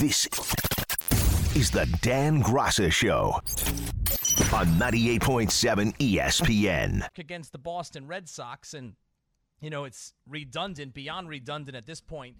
This is the Dan Graca Show on 98.7 ESPN. Against the Boston Red Sox, and, you know, it's redundant, beyond redundant at this point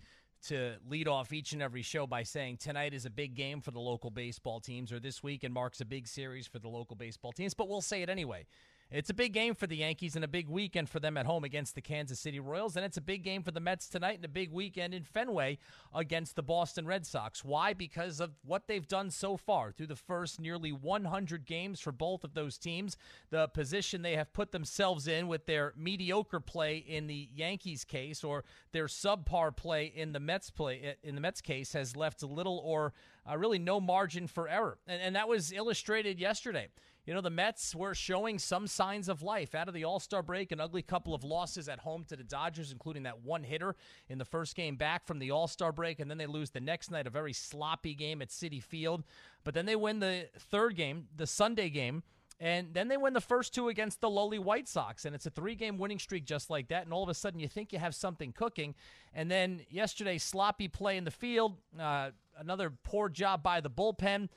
to lead off each and every show by saying tonight is a big game for the local baseball teams, or this weekend marks a big series for the local baseball teams, but we'll say it anyway. It's a big game for the Yankees and a big weekend for them at home against the Kansas City Royals. And it's a big game for the Mets tonight and a big weekend in Fenway against the Boston Red Sox. Why? Because of what they've done so far through the first nearly 100 games for both of those teams. The position they have put themselves in with their mediocre play in the Yankees case or their subpar play in the Mets play in the Mets case has left little or uh, really no margin for error. And, and that was illustrated yesterday you know, the Mets were showing some signs of life out of the All Star break, an ugly couple of losses at home to the Dodgers, including that one hitter in the first game back from the All Star break, and then they lose the next night, a very sloppy game at Citi Field. But then they win the third game, the Sunday game. And then they win the first two against the lowly White Sox. And it's a three game winning streak just like that. And all of a sudden, you think you have something cooking. And then yesterday, sloppy play in the field, uh, another poor job by the bullpen.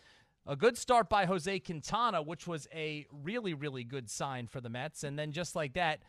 A good start by Jose Quintana, which was a really, really good sign for the Mets. And then just like that,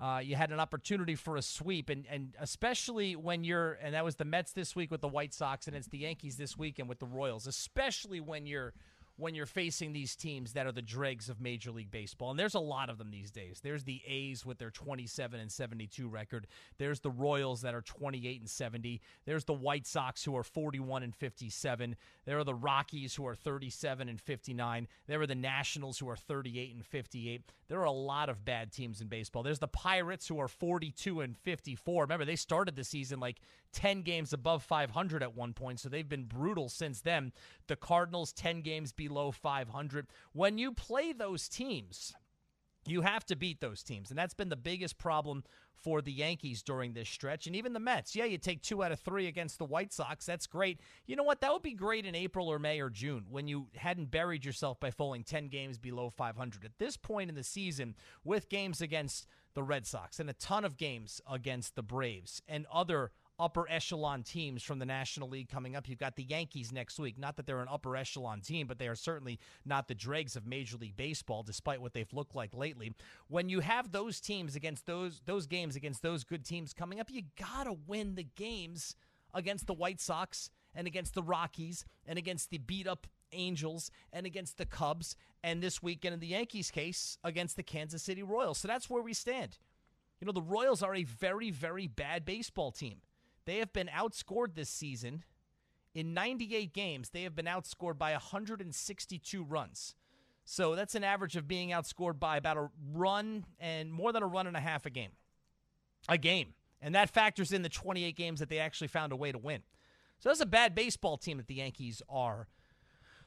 uh, you had an opportunity for a sweep, and, and especially when you're, and that was the Mets this week with the White Sox, and it's the Yankees this weekend with the Royals, especially when you're when you're facing these teams that are the dregs of Major League Baseball. And there's a lot of them these days. There's the A's with their 27 and 72 record. There's the Royals that are 28 and 70. There's the White Sox who are 41 and 57. There are the Rockies who are 37 and 59. There are the Nationals who are 38 and 58. There are a lot of bad teams in baseball. There's the Pirates who are 42 and 54. Remember, they started the season like 10 games above 500 at one point, so they've been brutal since then. The Cardinals 10 games below 500. When you play those teams, you have to beat those teams. And that's been the biggest problem for the Yankees during this stretch. And even the Mets. Yeah, you take two out of three against the White Sox. That's great. You know what? That would be great in April or May or June when you hadn't buried yourself by falling 10 games below 500. At this point in the season, with games against the Red Sox and a ton of games against the Braves and other upper echelon teams from the National League coming up. You've got the Yankees next week. Not that they're an upper echelon team, but they are certainly not the dregs of Major League Baseball, despite what they've looked like lately. When you have those teams against those those games against those good teams coming up, you gotta win the games against the White Sox and against the Rockies and against the beat up Angels and against the Cubs, and this weekend in the Yankees case against the Kansas City Royals. So that's where we stand. You know, the Royals are a very, very bad baseball team. They have been outscored this season. In 98 games, they have been outscored by 162 runs. So that's an average of being outscored by about a run and more than a run and a half a game. A game. And that factors in the 28 games that they actually found a way to win. So that's a bad baseball team that the Yankees are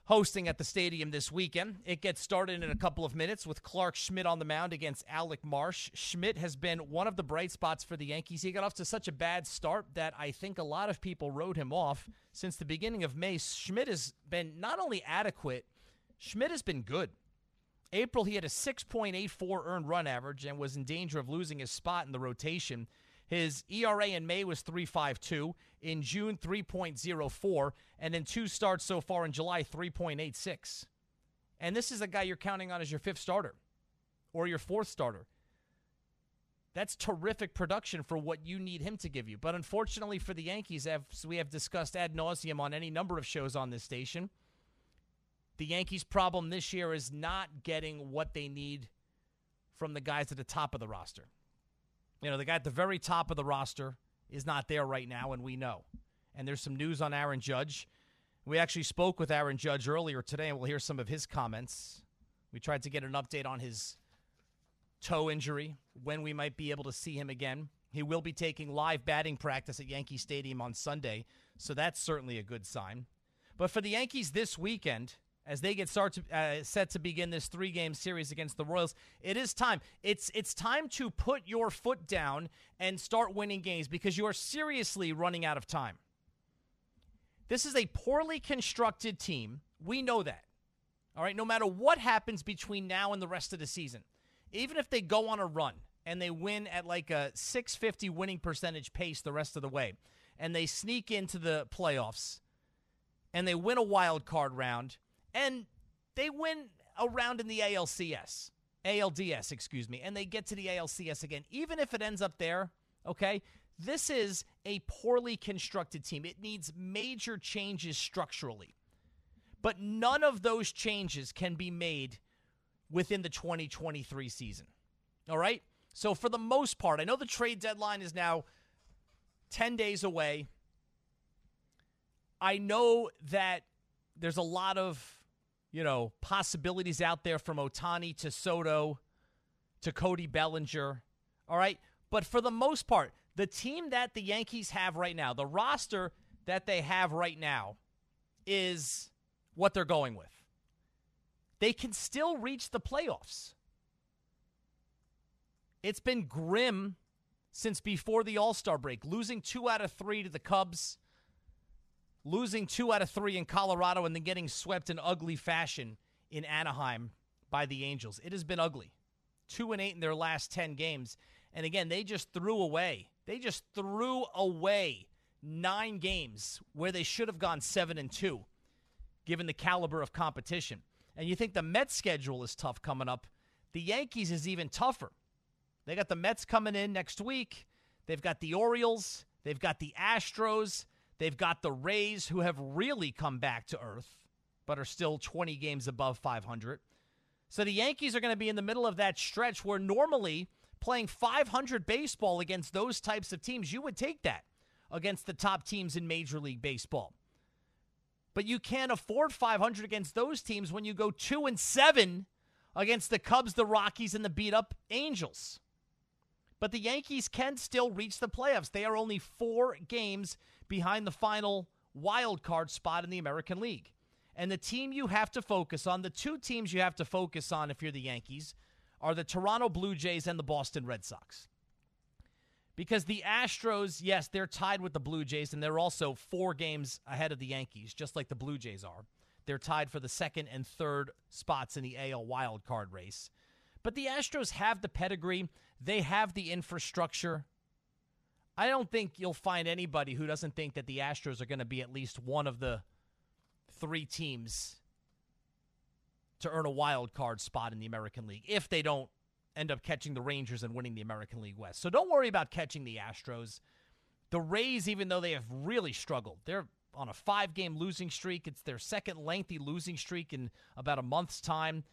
hosting at the stadium this weekend. It gets started in a couple of minutes with Clarke Schmidt on the mound against Alec Marsh. Schmidt has been one of the bright spots for the Yankees. He got off to such a bad start that I think a lot of people wrote him off since the beginning of May. Schmidt has been not only adequate, Schmidt has been good. April, he had a 6.84 earned run average and was in danger of losing his spot in the rotation. His ERA in May was 3.52, in June 3.04, and in two starts so far in July 3.86. And this is a guy you're counting on as your fifth starter or your fourth starter. That's terrific production for what you need him to give you. But unfortunately for the Yankees, as we have discussed ad nauseum on any number of shows on this station, the Yankees' problem this year is not getting what they need from the guys at the top of the roster. You know, the guy at the very top of the roster is not there right now, and we know. And there's some news on Aaron Judge. We actually spoke with Aaron Judge earlier today, and we'll hear some of his comments. We tried to get an update on his toe injury, when we might be able to see him again. He will be taking live batting practice at Yankee Stadium on Sunday, so that's certainly a good sign. But for the Yankees this weekend, as they get start to, uh, set to begin this three game series against the Royals. It is time. It's it's time to put your foot down and start winning games because you are seriously running out of time. This is a poorly constructed team. We know that. All right, no matter what happens between now and the rest of the season, even if they go on a run and they win at like a 650 winning percentage pace the rest of the way, and they sneak into the playoffs and they win a wild card round and they win a round in the ALCS, ALDS, excuse me, and they get to the ALCS again, even if it ends up there, okay? This is a poorly constructed team. It needs major changes structurally. But none of those changes can be made within the 2023 season. All right? So, for the most part, I know the trade deadline is now 10 days away. I know that there's a lot of, you know, possibilities out there from Ohtani to Soto to Cody Bellinger. All right? But for the most part, the team that the Yankees have right now, the roster that they have right now, is what they're going with. They can still reach the playoffs. It's been grim since before the All Star break, losing two out of three to the Cubs, losing two out of three in Colorado, and then getting swept in ugly fashion in Anaheim by the Angels. It has been ugly. Two and eight in their last 10 games. And again, they just threw away. They just threw away nine games where they should have gone seven and two, given the caliber of competition. And you think the Mets schedule is tough coming up. The Yankees is even tougher. They got the Mets coming in next week. They've got the Orioles. They've got the Astros. They've got the Rays, who have really come back to earth, but are still 20 games above 500. So the Yankees are going to be in the middle of that stretch where normally playing 500 baseball against those types of teams, you would take that against the top teams in Major League Baseball. But you can't afford 500 against those teams when you go 2 and 7 against the Cubs, the Rockies and the beat up Angels. But the Yankees can still reach the playoffs. They are only 4 games behind the final wild card spot in the American League. And the team you have to focus on, the two teams you have to focus on if you're the Yankees, are the Toronto Blue Jays and the Boston Red Sox. Because the Astros, yes, they're tied with the Blue Jays, and they're also four games ahead of the Yankees, just like the Blue Jays are. They're tied for the second and third spots in the AL wild card race. But the Astros have the pedigree, they have the infrastructure. I don't think you'll find anybody who doesn't think that the Astros are going to be at least one of the three teams to earn a wild card spot in the American League if they don't end up catching the Rangers and winning the American League West. So don't worry about catching the Astros. The Rays, even though they have really struggled, they're on a five game losing streak. It's their second lengthy losing streak in about a month's time.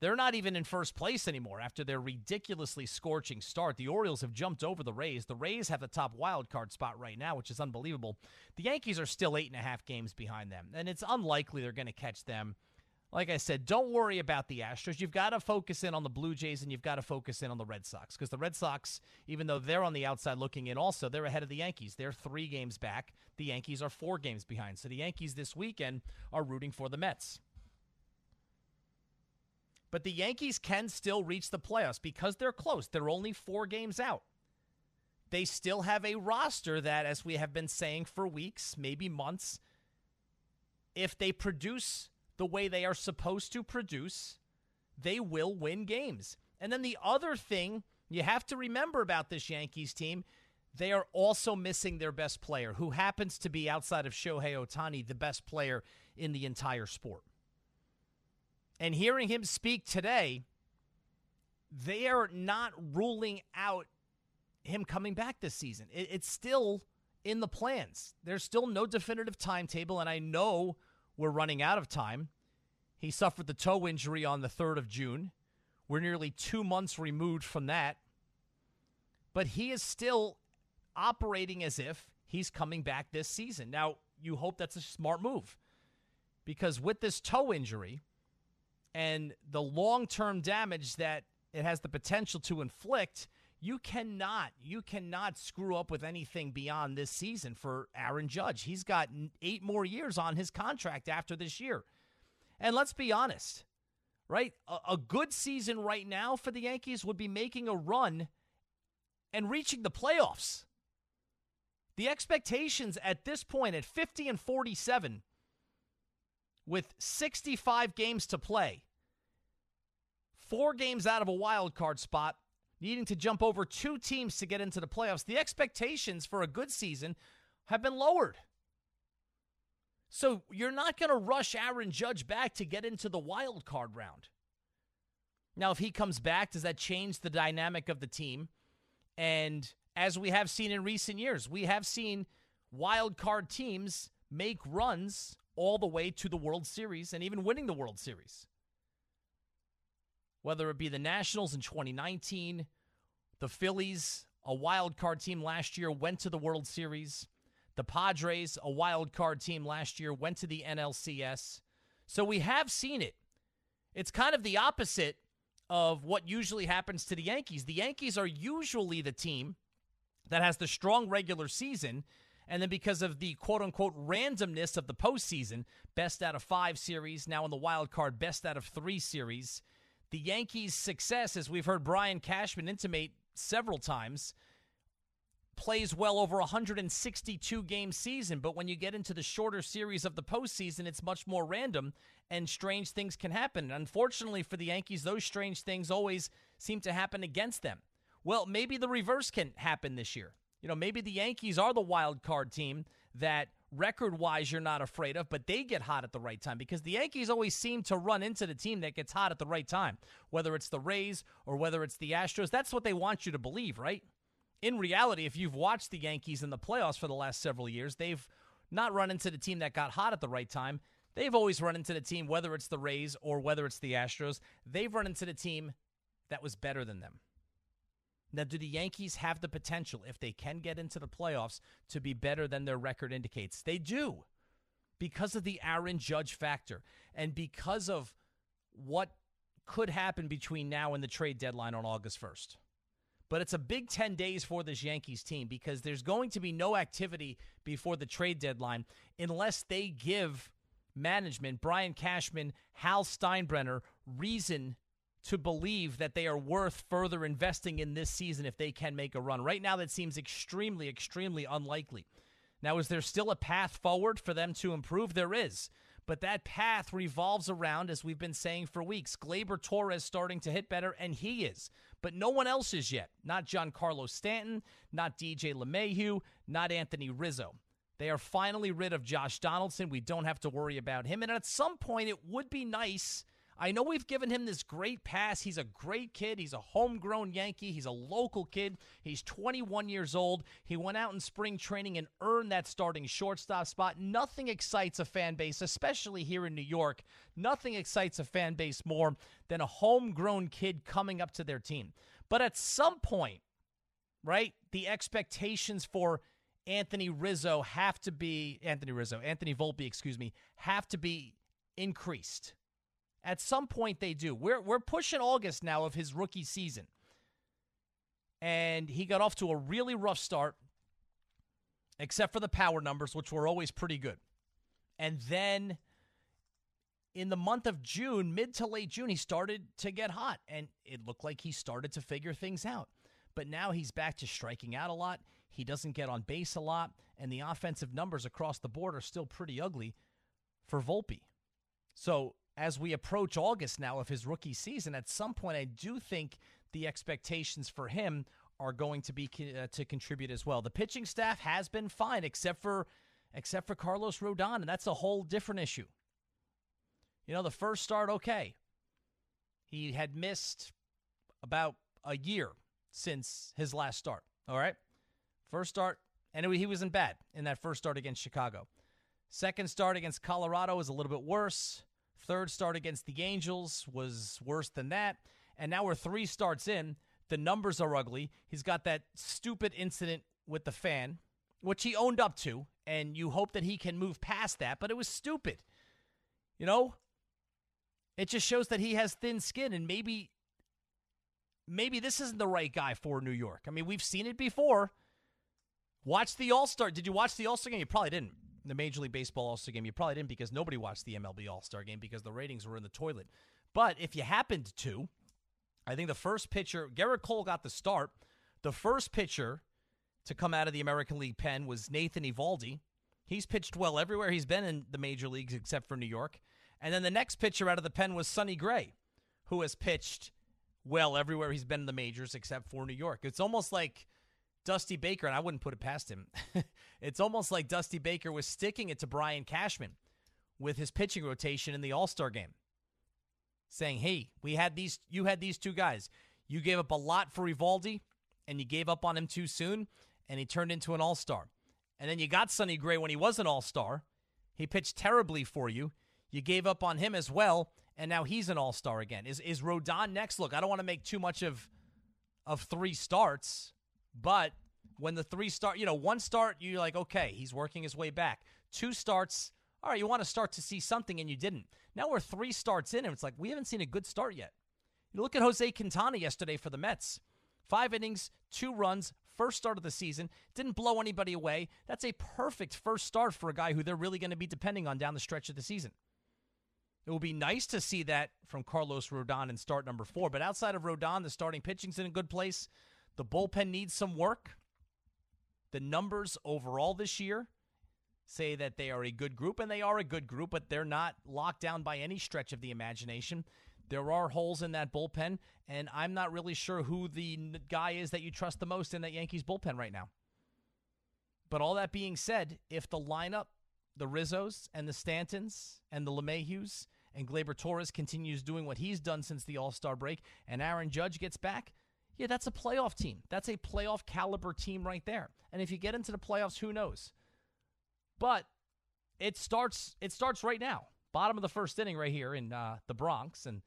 They're not even in first place anymore after their ridiculously scorching start. The Orioles have jumped over the Rays. The Rays have the top wild card spot right now, which is unbelievable. The Yankees are still eight and a half games behind them, and it's unlikely they're going to catch them like I said, don't worry about the Astros. You've got to focus in on the Blue Jays and you've got to focus in on the Red Sox because the Red Sox, even though they're on the outside looking in, also they're ahead of the Yankees. They're three games back. The Yankees are four games behind. So the Yankees this weekend are rooting for the Mets. But the Yankees can still reach the playoffs because they're close. They're only four games out. They still have a roster that, as we have been saying for weeks, maybe months, if they produce the way they are supposed to produce, they will win games. And then the other thing you have to remember about this Yankees team, they are also missing their best player, who happens to be outside of Shohei Ohtani, the best player in the entire sport. And hearing him speak today, they are not ruling out him coming back this season. it's still in the plans. There's still no definitive timetable, and I know we're running out of time. He suffered the toe injury on the 3rd of June. We're nearly two months removed from that. But he is still operating as if he's coming back this season. Now, you hope that's a smart move because with this toe injury and the long term damage that it has the potential to inflict, you cannot you cannot screw up with anything beyond this season for Aaron Judge. He's got 8 more years on his contract after this year. And let's be honest, right? A, a, good season right now for the Yankees would be making a run and reaching the playoffs. The expectations at this point at 50 and 47 with 65 games to play, four games out of a wild card spot, needing to jump over two teams to get into the playoffs. The expectations for a good season have been lowered. So you're not going to rush Aaron Judge back to get into the wild card round. Now, if he comes back, does that change the dynamic of the team? And as we have seen in recent years, we have seen wild card teams make runs all the way to the World Series and even winning the World Series. Whether it be the Nationals in 2019, the Phillies, a wild card team last year, went to the World Series. The Padres, a wild card team last year, went to the NLCS. So we have seen it. It's kind of the opposite of what usually happens to the Yankees. The Yankees are usually the team that has the strong regular season. And then because of the quote unquote randomness of the postseason, best out of five series, now in the wild card, best out of three series, the Yankees' success, as we've heard Brian Cashman intimate several times, plays well over a 162 game season. But when you get into the shorter series of the postseason, it's much more random and strange things can happen. Unfortunately for the Yankees, those strange things always seem to happen against them. Well, maybe the reverse can happen this year. You know, maybe the Yankees are the wild card team that record wise you're not afraid of, but they get hot at the right time because the Yankees always seem to run into the team that gets hot at the right time, whether it's the Rays or whether it's the Astros. That's what they want you to believe, right? In reality, if you've watched the Yankees in the playoffs for the last several years, they've not run into the team that got hot at the right time. They've always run into the team, whether it's the Rays or whether it's the Astros, they've run into the team that was better than them. Now, do the Yankees have the potential, if they can get into the playoffs, to be better than their record indicates? They do because of the Aaron Judge factor and because of what could happen between now and the trade deadline on August 1st. But it's a big 10 days for this Yankees team because there's going to be no activity before the trade deadline unless they give management, Brian Cashman, Hal Steinbrenner, reason to believe that they are worth further investing in this season if they can make a run. Right now, that seems extremely, extremely unlikely. Now, is there still a path forward for them to improve? There is. But that path revolves around, as we've been saying for weeks, Gleyber Torres starting to hit better, and he is. But no one else is yet. Not Giancarlo Stanton, not DJ LeMahieu, not Anthony Rizzo. They are finally rid of Josh Donaldson. We don't have to worry about him. And at some point, it would be nice I know we've given him this great pass. He's a great kid. He's a homegrown Yankee. He's a local kid. He's 21 years old. He went out in spring training and earned that starting shortstop spot. Nothing excites a fan base, especially here in New York. Nothing excites a fan base more than a homegrown kid coming up to their team. But at some point, right, the expectations for Anthony Rizzo have to be Anthony Rizzo, Anthony Volpe, excuse me, have to be increased at some point, they do. We're we're pushing August now of his rookie season, and he got off to a really rough start, except for the power numbers, which were always pretty good. And then in the month of June, mid to late June, he started to get hot, and it looked like he started to figure things out. But now he's back to striking out a lot. He doesn't get on base a lot, and the offensive numbers across the board are still pretty ugly for Volpe. So as we approach August now of his rookie season, at some point, I do think the expectations for him are going to be uh, to contribute as well. The pitching staff has been fine, except for except for Carlos Rodon, and that's a whole different issue. You know, the first start, okay, he had missed about a year since his last start. All right, first start, and he wasn't bad in that first start against Chicago. Second start against Colorado was a little bit worse. Third start against the Angels was worse than that. And now we're three starts in. The numbers are ugly. He's got that stupid incident with the fan, which he owned up to. And you hope that he can move past that, but it was stupid. You know? It just shows that he has thin skin and maybe maybe this isn't the right guy for New York. I mean, we've seen it before. Watch the All Star. Did you watch the All Star game? You probably didn't the Major League Baseball All Star game. You probably didn't because nobody watched the MLB All Star game because the ratings were in the toilet. But if you happened to, I think the first pitcher, Gerrit Cole got the start. The first pitcher to come out of the American League pen was Nathan Eovaldi. He's pitched well everywhere he's been in the major leagues except for New York. And then the next pitcher out of the pen was Sonny Gray, who has pitched well everywhere he's been in the majors except for New York. It's almost like Dusty Baker, and I wouldn't put it past him. it's almost like Dusty Baker was sticking it to Brian Cashman with his pitching rotation in the All Star game, saying, "Hey, we had these. You had these two guys. You gave up a lot for Eovaldi, and you gave up on him too soon, and he turned into an All Star. And then you got Sonny Gray when he was an All Star. He pitched terribly for you. You gave up on him as well, and now he's an All Star again. Is is Rodon next? Look, I don't want to make too much of of three starts, but when the three start, you know, one start, you're like, okay, he's working his way back. Two starts, all right, you want to start to see something, and you didn't. Now we're three starts in, and it's like we haven't seen a good start yet. You look at Jose Quintana yesterday for the Mets. Five innings, two runs, first start of the season, didn't blow anybody away. That's a perfect first start for a guy who they're really going to be depending on down the stretch of the season. It will be nice to see that from Carlos Rodon in start number four. But outside of Rodon, the starting pitching's in a good place. The bullpen needs some work. The numbers overall this year say that they are a good group, and they are a good group, but they're not locked down by any stretch of the imagination. There are holes in that bullpen, and I'm not really sure who the guy is that you trust the most in that Yankees bullpen right now. But all that being said, if the lineup, the Rizzos and the Stantons and the LeMahieus and Gleyber Torres continues doing what he's done since the All Star break, and Aaron Judge gets back, yeah, that's a playoff team. That's a playoff caliber team right there. And if you get into the playoffs, who knows? But it starts. It starts right now. Bottom of the first inning, right here in uh, the Bronx, and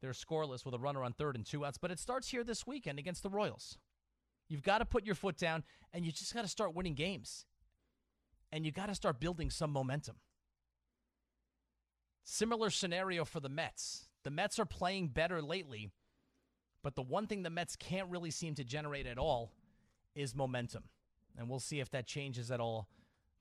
they're scoreless with a runner on third and two outs. But it starts here this weekend against the Royals. You've got to put your foot down, and you just got to start winning games. And you got to start building some momentum. Similar scenario for the Mets. The Mets are playing better lately, but the one thing the Mets can't really seem to generate at all is momentum. And we'll see if that changes at all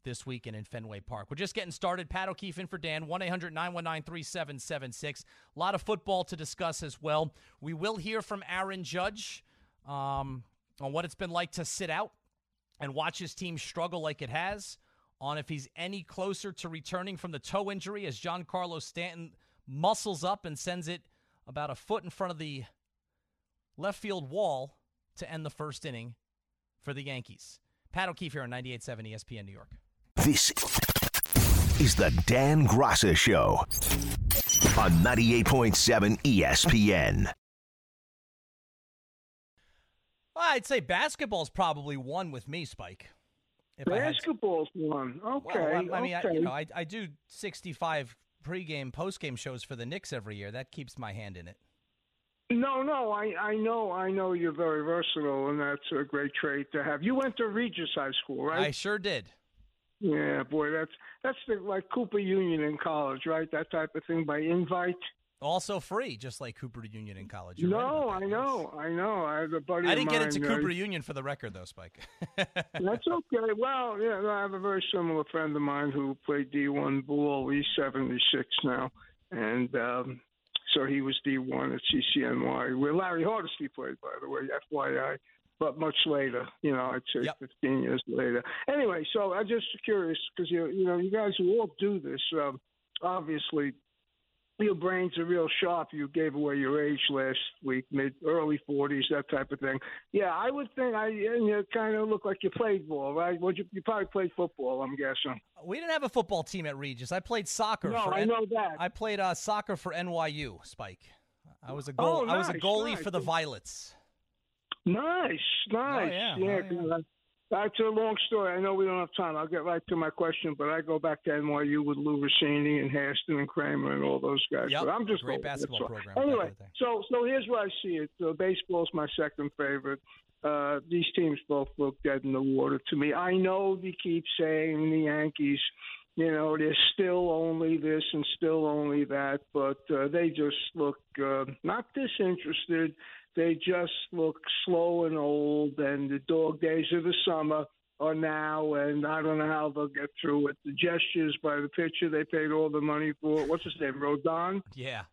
this weekend in Fenway Park. We're just getting started. Pat O'Keefe in for Dan, 1 800 919 3776. A lot of football to discuss as well. We will hear from Aaron Judge um, on what it's been like to sit out and watch his team struggle like it has, on if he's any closer to returning from the toe injury as Giancarlo Stanton muscles up and sends it about a foot in front of the left field wall to end the first inning for the Yankees. Pat O'Keefe here on 98.7 ESPN New York. This is the Dan Graca Show on 98.7 ESPN. I'd say basketball's probably one with me, Spike. Basketball's one. Okay. Well, I, I mean, okay. I, you know, I, I do 65 pregame, postgame shows for the Knicks every year. That keeps my hand in it. No, no, I, I know, I know you're very versatile, and that's a great trait to have. You went to Regis High School, right? I sure did. Yeah, boy, that's that's the, like Cooper Union in college, right? That type of thing by invite. Also free, just like Cooper Union in college. You're no, right I know, I know. I have a buddy. I didn't get into Cooper Union for the record, though, Spike. That's okay. Well, yeah, I have a very similar friend of mine who played D1 ball. He's 76 now, and um, so he was D1 at CCNY, where Larry Hardesty played, by the way, FYI. But much later, you know, I'd say Yep. 15 years later. Anyway, so I'm just curious because you, you know, you guys who all do this, um, obviously, your brains are real sharp. You gave away your age last week, mid early 40s, that type of thing. Yeah, I would think I you kind of look like you played ball, right? Well, you, you probably played football, I'm guessing. we didn't have a football team at Regis. I played soccer. No, for I N- know that. I played uh, soccer for NYU, Spike. I was a goal. Oh, I was a goalie nice. for the Violets. Nice, nice. yeah, yeah. oh, yeah. That's a long story. I know we don't have time. I'll get right to my question, but I go back to NYU with Lou Rossini and Hairston and Kramer and all those guys. Yep, But I'm just great basketball program Anyway, in the day. so so here's where I see it. Uh, baseball's my second favorite. Uh, these teams both look dead in the water to me. I know they keep saying the Yankees, you know, they're still only this and still only that, but uh, they just look uh, not disinterested. They just look slow and old, and the dog days of the summer are now, and I don't know how they'll get through it. The gestures by the pitcher they paid all the money for. What's his name? Rodon. Yeah.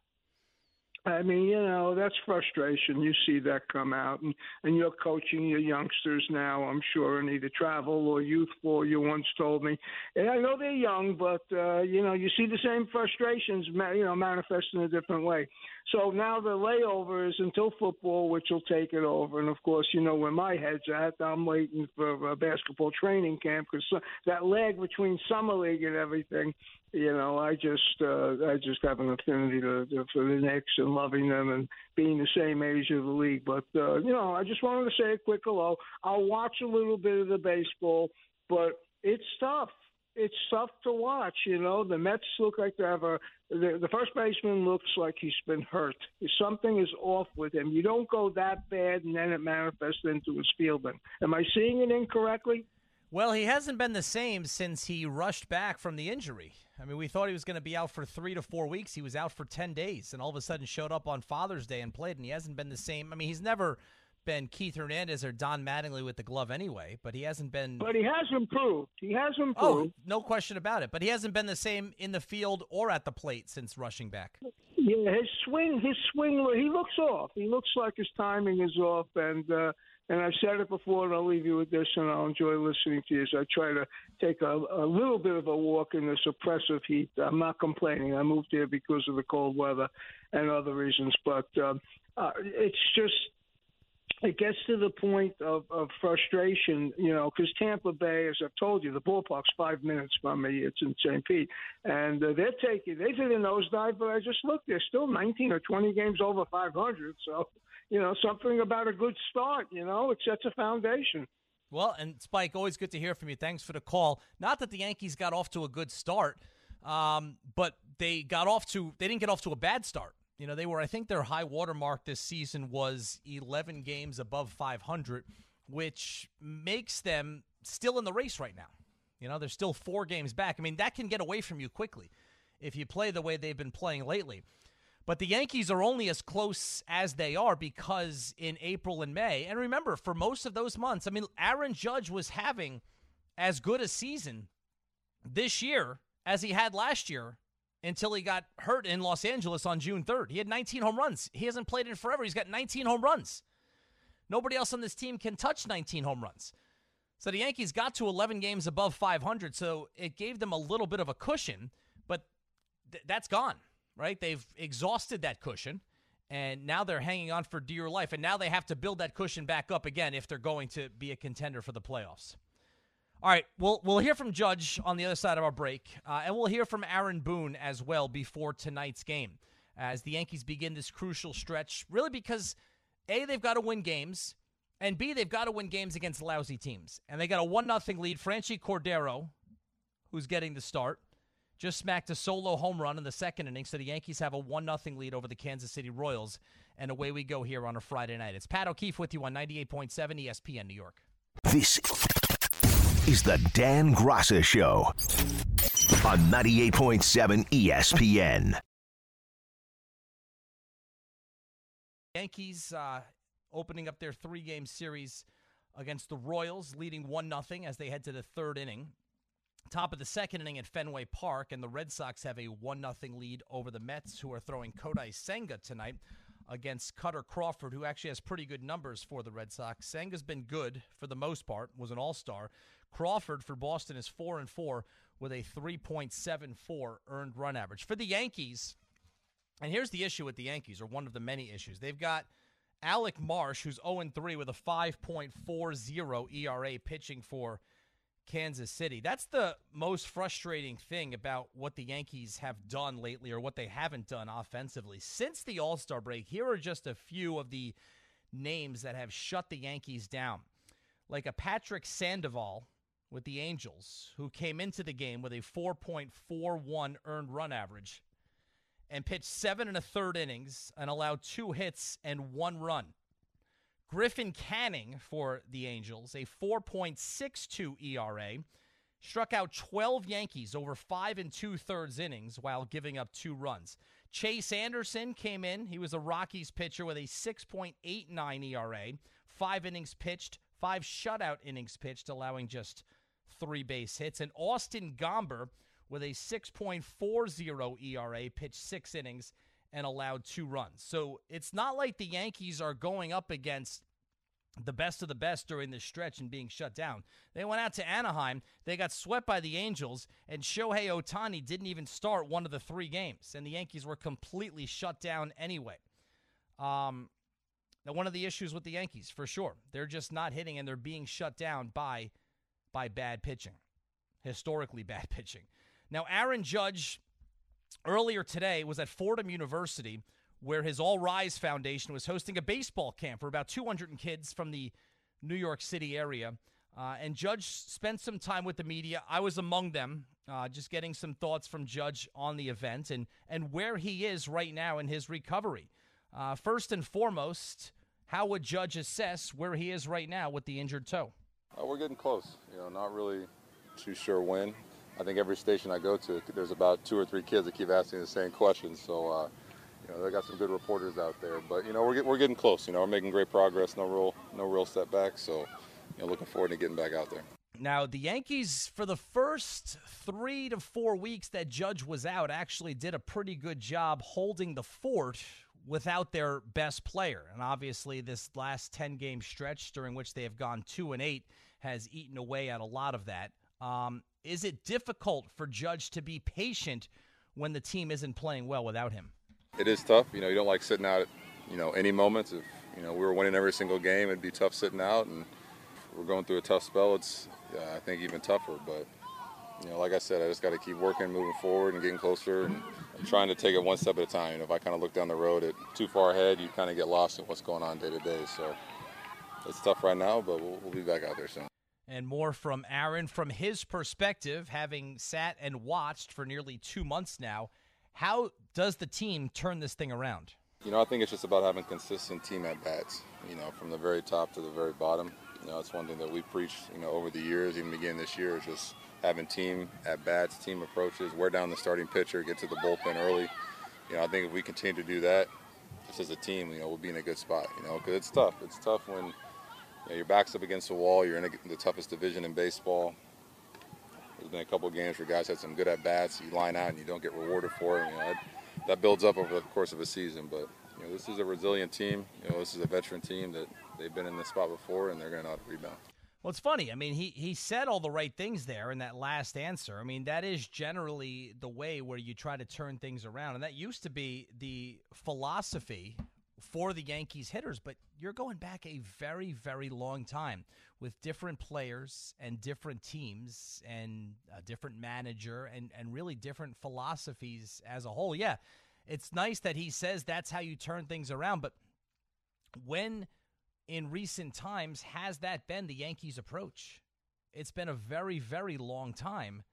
I mean, you know, that's frustration. You see that come out, and and you're coaching your youngsters now. I'm sure in either travel or youthful. You once told me, and I know they're young, but uh, you know, you see the same frustrations, you know, manifest in a different way. So now the layover is until football, which will take it over. And of course, you know where my head's at. I'm waiting for basketball training camp because that lag between summer league and everything you know, I just uh, I just have an affinity to, to, for the Knicks and loving them and being the same age of the league. But uh, you know, I just wanted to say a quick hello. I'll watch a little bit of the baseball, but it's tough. It's tough to watch. You know, the Mets look like they have a the, the first baseman looks like he's been hurt. Something is off with him. You don't go that bad and then it manifests into his fielding. Am I seeing it incorrectly? Well, he hasn't been the same since he rushed back from the injury. I mean, we thought he was going to be out for three to four weeks. He was out for 10 days and all of a sudden showed up on Father's Day and played, and he hasn't been the same. I mean, he's never been Keith Hernandez or Don Mattingly with the glove anyway, but he hasn't been. But he has improved. He has improved. Oh, no question about it. But he hasn't been the same in the field or at the plate since rushing back. Yeah, his swing, his swing, he looks off. He looks like his timing is off, and uh, and I've said it before, and I'll leave you with this, and I'll enjoy listening to you. So I try to take a, a little bit of a walk in this oppressive heat. I'm not complaining. I moved here because of the cold weather and other reasons, but um, uh, it's just it gets to the point of, of frustration, you know, because Tampa Bay, as I've told you, the ballpark's five minutes from me. It's in St. Pete, and uh, they're taking they've hit a nosedive. But I just looked, they're still 19 or 20 games over 500. So you know, something about a good start. You know, it sets a foundation. Well, and Spike, always good to hear from you. Thanks for the call. Not that the Yankees got off to a good start, um, but they got off to they didn't get off to a bad start. You know, they were I think their high water mark this season was 11 games above 500, which makes them still in the race right now. You know, they're still 4 games back. I mean, that can get away from you quickly if you play the way they've been playing lately. But the Yankees are only as close as they are because in April and May, and remember, for most of those months, I mean, Aaron Judge was having as good a season this year as he had last year until he got hurt in Los Angeles on June 3rd. He had 19 home runs. He hasn't played in forever. He's got 19 home runs. Nobody else on this team can touch 19 home runs. So the Yankees got to 11 games above 500, so it gave them a little bit of a cushion, but th- that's gone right? They've exhausted that cushion, and now they're hanging on for dear life. And now they have to build that cushion back up again if they're going to be a contender for the playoffs. All right, we'll we'll hear from Judge on the other side of our break, uh, and we'll hear from Aaron Boone as well before tonight's game, as the Yankees begin this crucial stretch. Really, because a they've got to win games, and b they've got to win games against lousy teams, and they got a one nothing lead. Franchy Cordero, who's getting the start, just smacked a solo home run in the second inning, so the Yankees have a 1 0 lead over the Kansas City Royals. And away we go here on a Friday night. It's Pat O'Keefe with you on 98.7 ESPN New York. This is the Dan Graca Show on 98.7 ESPN. Yankees uh, opening up their three game series against the Royals, leading 1 0 as they head to the third inning. Top of the second inning at Fenway Park, and the Red Sox have a 1 0 lead over the Mets, who are throwing Kodai Senga tonight against Kutter Crawford, who actually has pretty good numbers for the Red Sox. Senga's been good for the most part, was an all star. Crawford for Boston is 4 and 4 with a 3.74 earned run average. For the Yankees, and here's the issue with the Yankees, or one of the many issues. They've got Alec Marsh, who's 0 3 with a 5.40 ERA pitching for Kansas City. That's the most frustrating thing about what the Yankees have done lately or what they haven't done offensively. Since the All Star break, here are just a few of the names that have shut the Yankees down. Like a Patrick Sandoval with the Angels, who came into the game with a 4.41 earned run average and pitched seven and a third innings and allowed two hits and one run. Griffin Canning for the Angels, a 4.62 ERA, struck out 12 Yankees over five and two thirds innings while giving up two runs. Chase Anderson came in. He was a Rockies pitcher with a 6.89 ERA, five innings pitched, five shutout innings pitched, allowing just three base hits. And Austin Gomber with a 6.40 ERA, pitched six innings and allowed two runs. So it's not like the Yankees are going up against the best of the best during this stretch and being shut down. They went out to Anaheim. They got swept by the Angels, and Shohei Ohtani didn't even start one of the three games, and the Yankees were completely shut down anyway. Um, now, one of the issues with the Yankees, for sure, they're just not hitting, and they're being shut down by by bad pitching, historically bad pitching. Now, Aaron Judge earlier today was at Fordham University where his All Rise Foundation was hosting a baseball camp for about 200 kids from the New York City area. Uh, and Judge spent some time with the media. I was among them, uh, just getting some thoughts from Judge on the event and, and where he is right now in his recovery. Uh, first and foremost, how would Judge assess where he is right now with the injured toe? Uh, we're getting close. You know, not really too sure when. I think every station I go to, there's about two or three kids that keep asking the same questions. So, uh, you know, they got some good reporters out there. But you know, we're get, we're getting close. You know, we're making great progress. No real no real setbacks. So, you know, looking forward to getting back out there. Now, the Yankees, for the first three to four weeks that Judge was out, actually did a pretty good job holding the fort without their best player. And obviously, this last 10 game stretch during which they have gone 2 and 8 has eaten away at a lot of that. Um, is it difficult for Judge to be patient when the team isn't playing well without him? It is tough. You know, you don't like sitting out, at, you know, any moments. If you know we were winning every single game, it'd be tough sitting out, and we're going through a tough spell. It's uh, I think even tougher. But you know, like I said, I just got to keep working, moving forward, and getting closer, and, and trying to take it one step at a time. You know, if I kind of look down the road at too far ahead, you kind of get lost in what's going on day to day. So it's tough right now, but we'll, we'll be back out there soon and more from Aaron from his perspective, having sat and watched for nearly two months now. How does the team turn this thing around? You know, I think it's just about having consistent team at bats, you know, from the very top to the very bottom. You know, it's one thing that we preached, you know, over the years, even beginning this year, is just having team at bats, team approaches, wear down the starting pitcher, get to the bullpen early. You know, I think if we continue to do that, just as a team, you know, we'll be in a good spot, you know, because it's tough. It's tough when you know, your back's up against the wall. You're in a, the toughest division in baseball. There's been a couple games where guys had some good at bats. You line out and you don't get rewarded for it. You know, that, that builds up over the course of a season. But you know, this is a resilient team. You know, this is a veteran team that they've been in this spot before, and they're going to know rebound. Well, it's funny. I mean, he he said all the right things there in that last answer. I mean, that is generally the way where you try to turn things around, and that used to be the philosophy for the Yankees hitters, but you're going back a very, very long time with different players and different teams and a different manager and, and really different philosophies as a whole. Yeah, it's nice that he says that's how you turn things around, but when in recent times has that been the Yankees' approach? It's been a very, very long time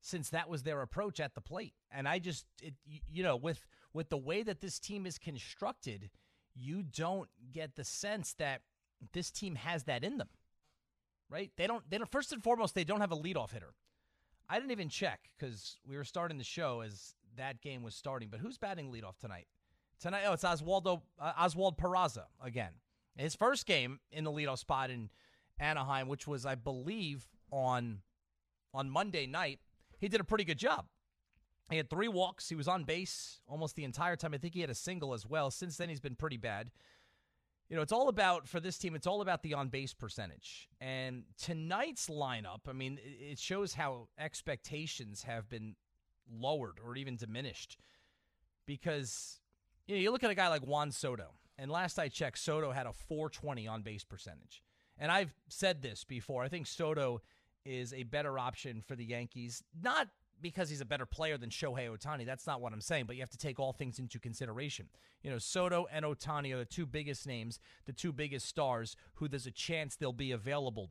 since that was their approach at the plate. And I just, it, you know, with with the way that this team is constructed, you don't get the sense that this team has that in them. Right? They don't they don't first and foremost they don't have a leadoff hitter. I didn't even check cuz we were starting the show as that game was starting, but who's batting leadoff tonight? Tonight oh, it's Oswaldo uh, Oswald Peraza again. His first game in the leadoff spot in Anaheim, which was I believe on on Monday night, he did a pretty good job. He had three walks. He was on base almost the entire time. I think he had a single as well. Since then, he's been pretty bad. You know, it's all about, for this team, it's all about the on base percentage. And tonight's lineup, I mean, it shows how expectations have been lowered or even diminished. Because, you know, you look at a guy like Juan Soto, and last I checked, Soto had a 420 on base percentage. And I've said this before. I think Soto is a better option for the Yankees, not because he's a better player than Shohei Ohtani. That's not what I'm saying, but you have to take all things into consideration. You know, Soto and Ohtani are the two biggest names, the two biggest stars who there's a chance they'll be available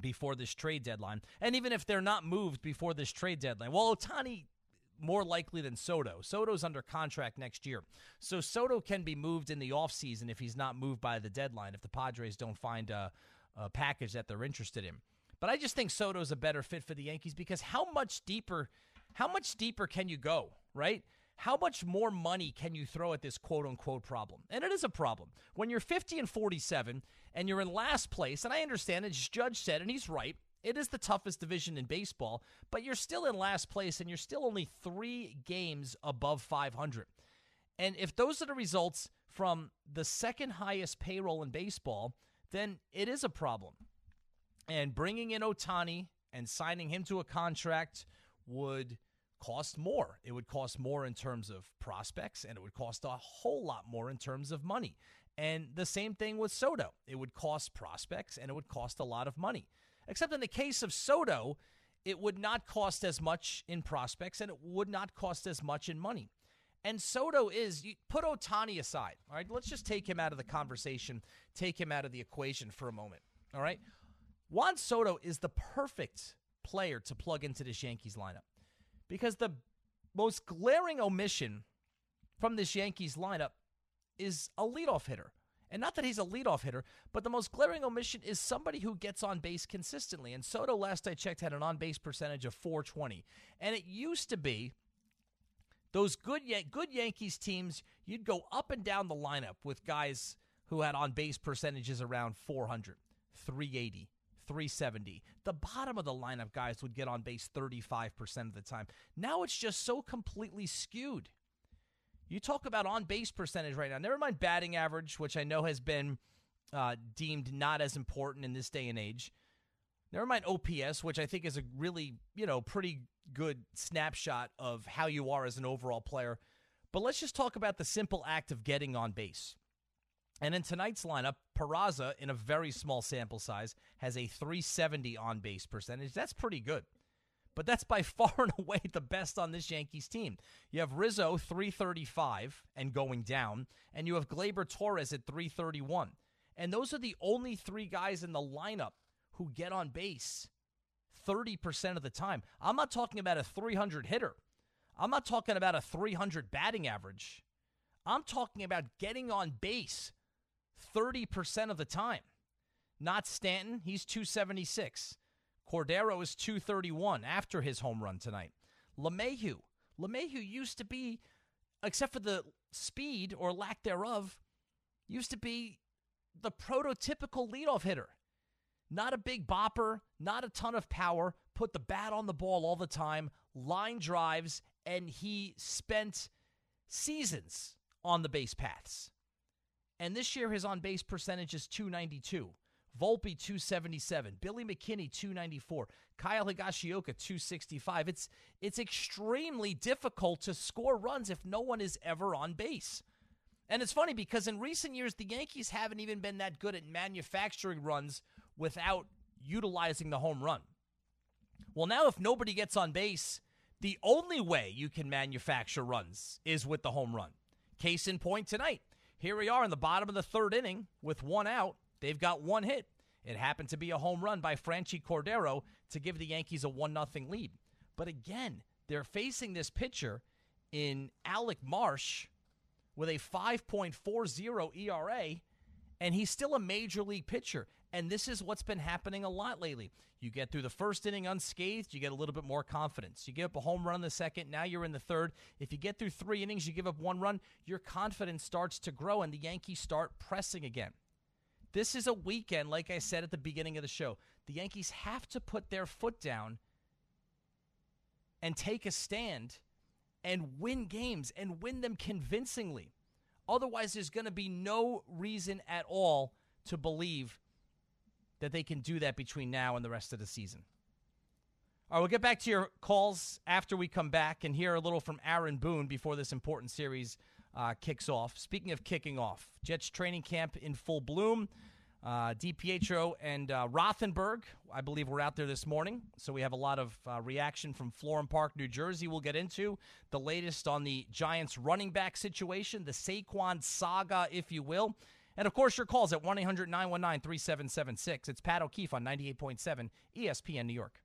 before this trade deadline. And even if they're not moved before this trade deadline, well, Ohtani more likely than Soto. Soto's under contract next year. So Soto can be moved in the offseason if he's not moved by the deadline, if the Padres don't find a, a package that they're interested in. But I just think Soto's a better fit for the Yankees because how much deeper how much deeper can you go, right? How much more money can you throw at this quote unquote problem? And it is a problem. When you're 50 and 47 and you're in last place, and I understand, as Judge said, and he's right, it is the toughest division in baseball, but you're still in last place and you're still only three games above 500. And if those are the results from the second highest payroll in baseball, then it is a problem. And bringing in Ohtani and signing him to a contract would cost more. It would cost more in terms of prospects, and it would cost a whole lot more in terms of money. And the same thing with Soto. It would cost prospects, and it would cost a lot of money. Except in the case of Soto, it would not cost as much in prospects, and it would not cost as much in money. And Soto is, you put Ohtani aside, all right? Let's just take him out of the conversation, take him out of the equation for a moment, all right? Juan Soto is the perfect player to plug into this Yankees lineup because the most glaring omission from this Yankees lineup is a leadoff hitter. And not that he's a leadoff hitter, but the most glaring omission is somebody who gets on base consistently. And Soto, last I checked, had an on base percentage of 420. And it used to be those good good Yankees teams, you'd go up and down the lineup with guys who had on base percentages around 400, 380, 370. The bottom of the lineup guys would get on base 35% of the time. Now it's just so completely skewed. You talk about on base percentage right now. Never mind batting average, which I know has been uh, deemed not as important in this day and age. Never mind OPS, which I think is a really, you know, pretty good snapshot of how you are as an overall player. But let's just talk about the simple act of getting on base. And in tonight's lineup, Peraza, in a very small sample size, has a 370 on base percentage. That's pretty good. But that's by far and away the best on this Yankees team. You have Rizzo 335 and going down, and you have Gleyber Torres at 331. And those are the only three guys in the lineup who get on base 30% of the time. I'm not talking about a 300 hitter. I'm not talking about a 300 batting average. I'm talking about getting on base 30% of the time. Not Stanton, he's 276. Cordero is 231 after his home run tonight. LeMahieu. LeMahieu used to be, except for the speed or lack thereof, used to be the prototypical leadoff hitter. Not a big bopper, not a ton of power, put the bat on the ball all the time, line drives, and he spent seasons on the base paths. And this year, his on base percentage is 292. Volpe 277, Billy McKinney 294, Kyle Higashioka 265. It's it's extremely difficult to score runs if no one is ever on base. And it's funny because in recent years the Yankees haven't even been that good at manufacturing runs without utilizing the home run. Well, now if nobody gets on base, the only way you can manufacture runs is with the home run. Case in point tonight. Here we are in the bottom of the third inning with one out. They've got one hit. It happened to be a home run by Franchy Cordero to give the Yankees a 1 0 lead. But again, they're facing this pitcher in Alec Marsh with a 5.40 ERA, and he's still a major league pitcher. And this is what's been happening a lot lately. You get through the first inning unscathed, you get a little bit more confidence. You give up a home run in the second, now you're in the third. If you get through three innings, you give up one run, your confidence starts to grow, and the Yankees start pressing again. This is a weekend, like I said at the beginning of the show. The Yankees have to put their foot down and take a stand and win games and win them convincingly. Otherwise, there's going to be no reason at all to believe that they can do that between now and the rest of the season. All right, we'll get back to your calls after we come back and hear a little from Aaron Boone before this important series uh, kicks off. Speaking of kicking off, Jets training camp in full bloom. Uh, DiPietro and uh, Rothenberg, I believe, were out there this morning. So we have a lot of uh, reaction from Florham Park, New Jersey. We'll get into the latest on the Giants running back situation, the Saquon saga, if you will. And of course, your calls at 1 800 919 3776. It's Pat O'Keefe on 98.7 ESPN New York.